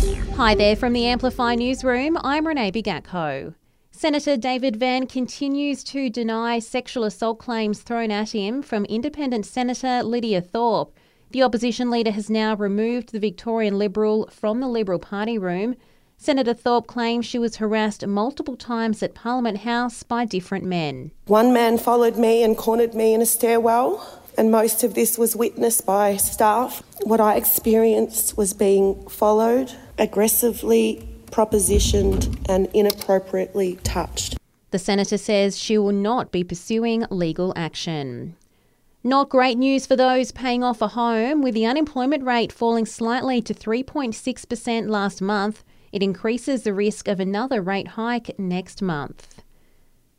Hi there from the Amplify Newsroom. I'm Renee Bigatko. Senator David Van continues to deny sexual assault claims thrown at him from Independent Senator Lydia Thorpe. The opposition leader has now removed the Victorian Liberal from the Liberal Party room. Senator Thorpe claims she was harassed multiple times at Parliament House by different men. One man followed me and cornered me in a stairwell, and most of this was witnessed by staff. What I experienced was being followed, aggressively propositioned, and inappropriately touched. The Senator says she will not be pursuing legal action. Not great news for those paying off a home, with the unemployment rate falling slightly to 3.6% last month. It increases the risk of another rate hike next month.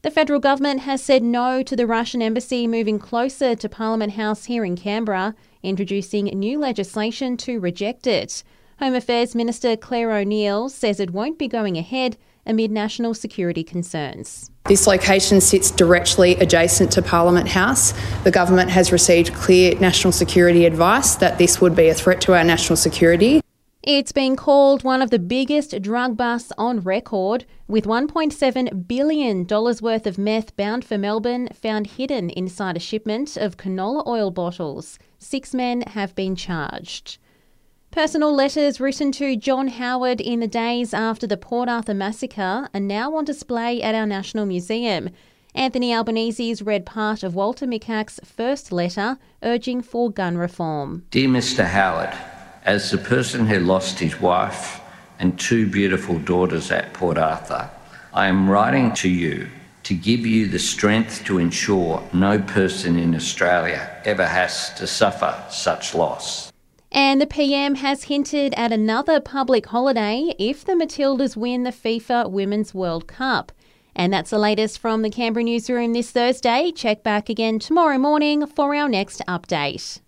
The federal government has said no to the Russian embassy moving closer to Parliament House here in Canberra, introducing new legislation to reject it. Home Affairs Minister Clare O'Neil says it won't be going ahead amid national security concerns. This location sits directly adjacent to Parliament House. The government has received clear national security advice that this would be a threat to our national security. It's been called one of the biggest drug busts on record, with $1.7 billion worth of meth bound for Melbourne found hidden inside a shipment of canola oil bottles. Six men have been charged. Personal letters written to John Howard in the days after the Port Arthur massacre are now on display at our National Museum. Anthony Albanese's read part of Walter Mikacs's first letter urging for gun reform. Dear Mr. Howard, as the person who lost his wife and two beautiful daughters at Port Arthur, I am writing to you to give you the strength to ensure no person in Australia ever has to suffer such loss. And the PM has hinted at another public holiday if the Matildas win the FIFA Women's World Cup. And that's the latest from the Canberra newsroom this Thursday. Check back again tomorrow morning for our next update.